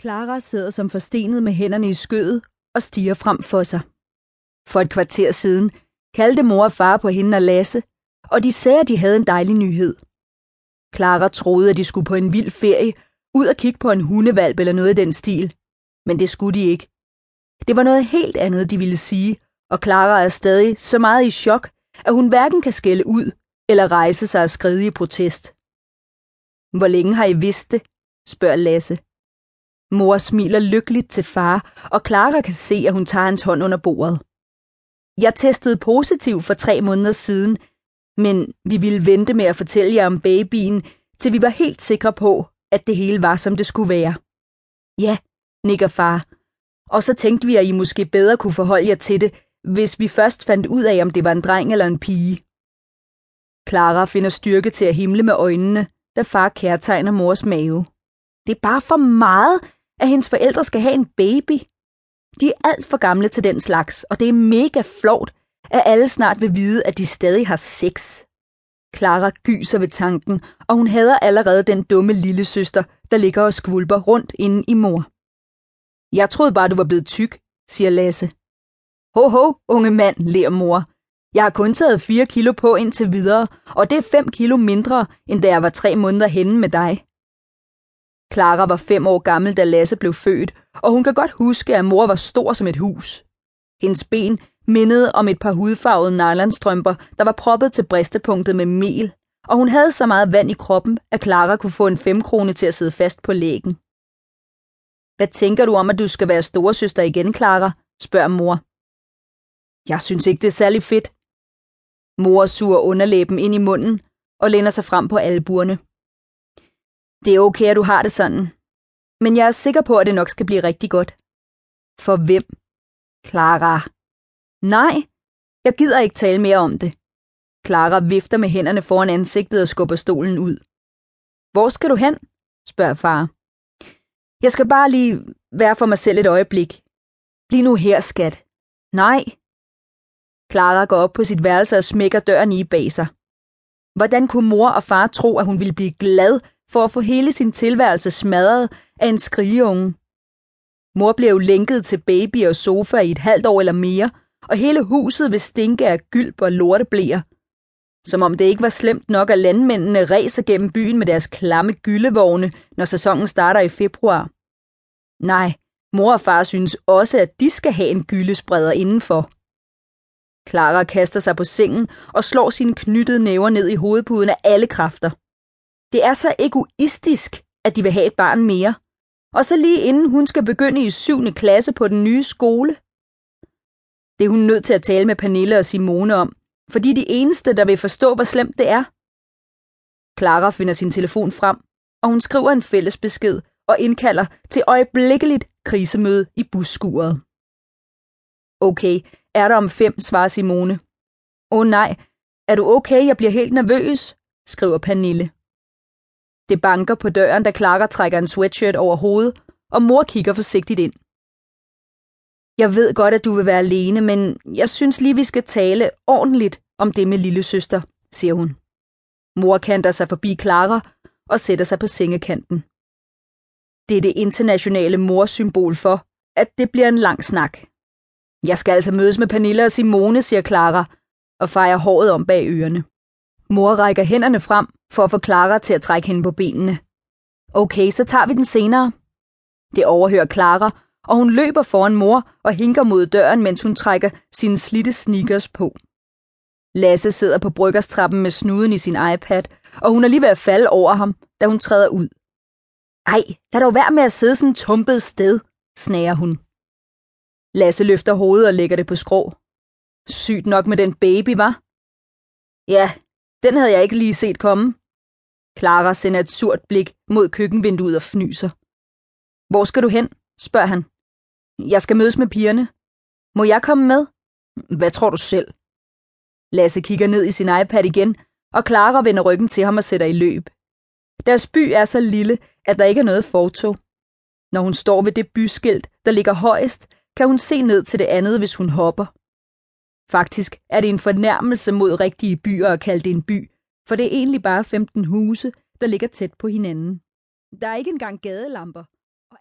Clara sidder som forstenet med hænderne i skødet og stiger frem for sig. For et kvarter siden kaldte mor og far på hende og Lasse, og de sagde, at de havde en dejlig nyhed. Clara troede, at de skulle på en vild ferie, ud og kigge på en hundevalp eller noget i den stil. Men det skulle de ikke. Det var noget helt andet, de ville sige, og Clara er stadig så meget i chok, at hun hverken kan skælde ud eller rejse sig og skride i protest. Hvor længe har I vidst det? spørger Lasse. Mor smiler lykkeligt til far, og Clara kan se, at hun tager hans hånd under bordet. Jeg testede positiv for tre måneder siden, men vi ville vente med at fortælle jer om babyen, til vi var helt sikre på, at det hele var, som det skulle være. Ja, nikker far. Og så tænkte vi, at I måske bedre kunne forholde jer til det, hvis vi først fandt ud af, om det var en dreng eller en pige. Clara finder styrke til at himle med øjnene, da far kærtegner mors mave. Det er bare for meget, at hendes forældre skal have en baby. De er alt for gamle til den slags, og det er mega flot, at alle snart vil vide, at de stadig har sex. Clara gyser ved tanken, og hun hader allerede den dumme lille søster, der ligger og skvulper rundt inde i mor. Jeg troede bare, du var blevet tyk, siger Lasse. Ho, ho, unge mand, ler mor. Jeg har kun taget 4 kilo på indtil videre, og det er 5 kilo mindre, end da jeg var tre måneder henne med dig. Clara var fem år gammel, da Lasse blev født, og hun kan godt huske, at mor var stor som et hus. Hendes ben mindede om et par hudfarvede nylonstrømper, der var proppet til bristepunktet med mel, og hun havde så meget vand i kroppen, at Clara kunne få en femkrone til at sidde fast på lægen. Hvad tænker du om, at du skal være storesøster igen, Clara? spørger mor. Jeg synes ikke, det er særlig fedt. Mor suger underlæben ind i munden og læner sig frem på albuerne. Det er okay, at du har det sådan. Men jeg er sikker på, at det nok skal blive rigtig godt. For hvem? Clara. Nej, jeg gider ikke tale mere om det. Clara vifter med hænderne foran ansigtet og skubber stolen ud. Hvor skal du hen? spørger far. Jeg skal bare lige være for mig selv et øjeblik. Bliv nu her, skat. Nej. Clara går op på sit værelse og smækker døren i bag sig. Hvordan kunne mor og far tro, at hun ville blive glad for at få hele sin tilværelse smadret af en skrigeunge. Mor blev lænket til baby og sofa i et halvt år eller mere, og hele huset vil stinke af gylp og lorteblæer. Som om det ikke var slemt nok, at landmændene ræser gennem byen med deres klamme gyldevogne, når sæsonen starter i februar. Nej, mor og far synes også, at de skal have en gyldespreder indenfor. Clara kaster sig på sengen og slår sine knyttede næver ned i hovedpuden af alle kræfter. Det er så egoistisk, at de vil have et barn mere. Og så lige inden hun skal begynde i 7. klasse på den nye skole. Det er hun nødt til at tale med Pernille og Simone om, fordi de eneste, der vil forstå, hvor slemt det er. Clara finder sin telefon frem, og hun skriver en fælles besked og indkalder til øjeblikkeligt krisemøde i busskuret. Okay, er der om fem, svarer Simone. Åh oh, nej, er du okay? Jeg bliver helt nervøs, skriver Pernille. Det banker på døren, da Clara trækker en sweatshirt over hovedet, og mor kigger forsigtigt ind. Jeg ved godt, at du vil være alene, men jeg synes lige, vi skal tale ordentligt om det med lille søster, siger hun. Mor kanter sig forbi Clara og sætter sig på sengekanten. Det er det internationale morsymbol for, at det bliver en lang snak. Jeg skal altså mødes med Pernille og Simone, siger Clara, og fejrer håret om bag ørerne. Mor rækker hænderne frem for at få Clara til at trække hende på benene. Okay, så tager vi den senere. Det overhører Clara, og hun løber foran mor og hinker mod døren, mens hun trækker sine slitte sneakers på. Lasse sidder på bryggerstrappen med snuden i sin iPad, og hun er lige ved at falde over ham, da hun træder ud. Ej, lad dog være med at sidde sådan tumpet sted, snager hun. Lasse løfter hovedet og lægger det på skrå. Sygt nok med den baby, var? Ja, den havde jeg ikke lige set komme. Clara sender et surt blik mod køkkenvinduet og fnyser. Hvor skal du hen? spørger han. Jeg skal mødes med pigerne. Må jeg komme med? Hvad tror du selv? Lasse kigger ned i sin iPad igen, og Clara vender ryggen til ham og sætter i løb. Deres by er så lille, at der ikke er noget fortog. Når hun står ved det byskilt, der ligger højest, kan hun se ned til det andet, hvis hun hopper. Faktisk er det en fornærmelse mod rigtige byer at kalde det en by, for det er egentlig bare 15 huse, der ligger tæt på hinanden. Der er ikke engang gadelamper,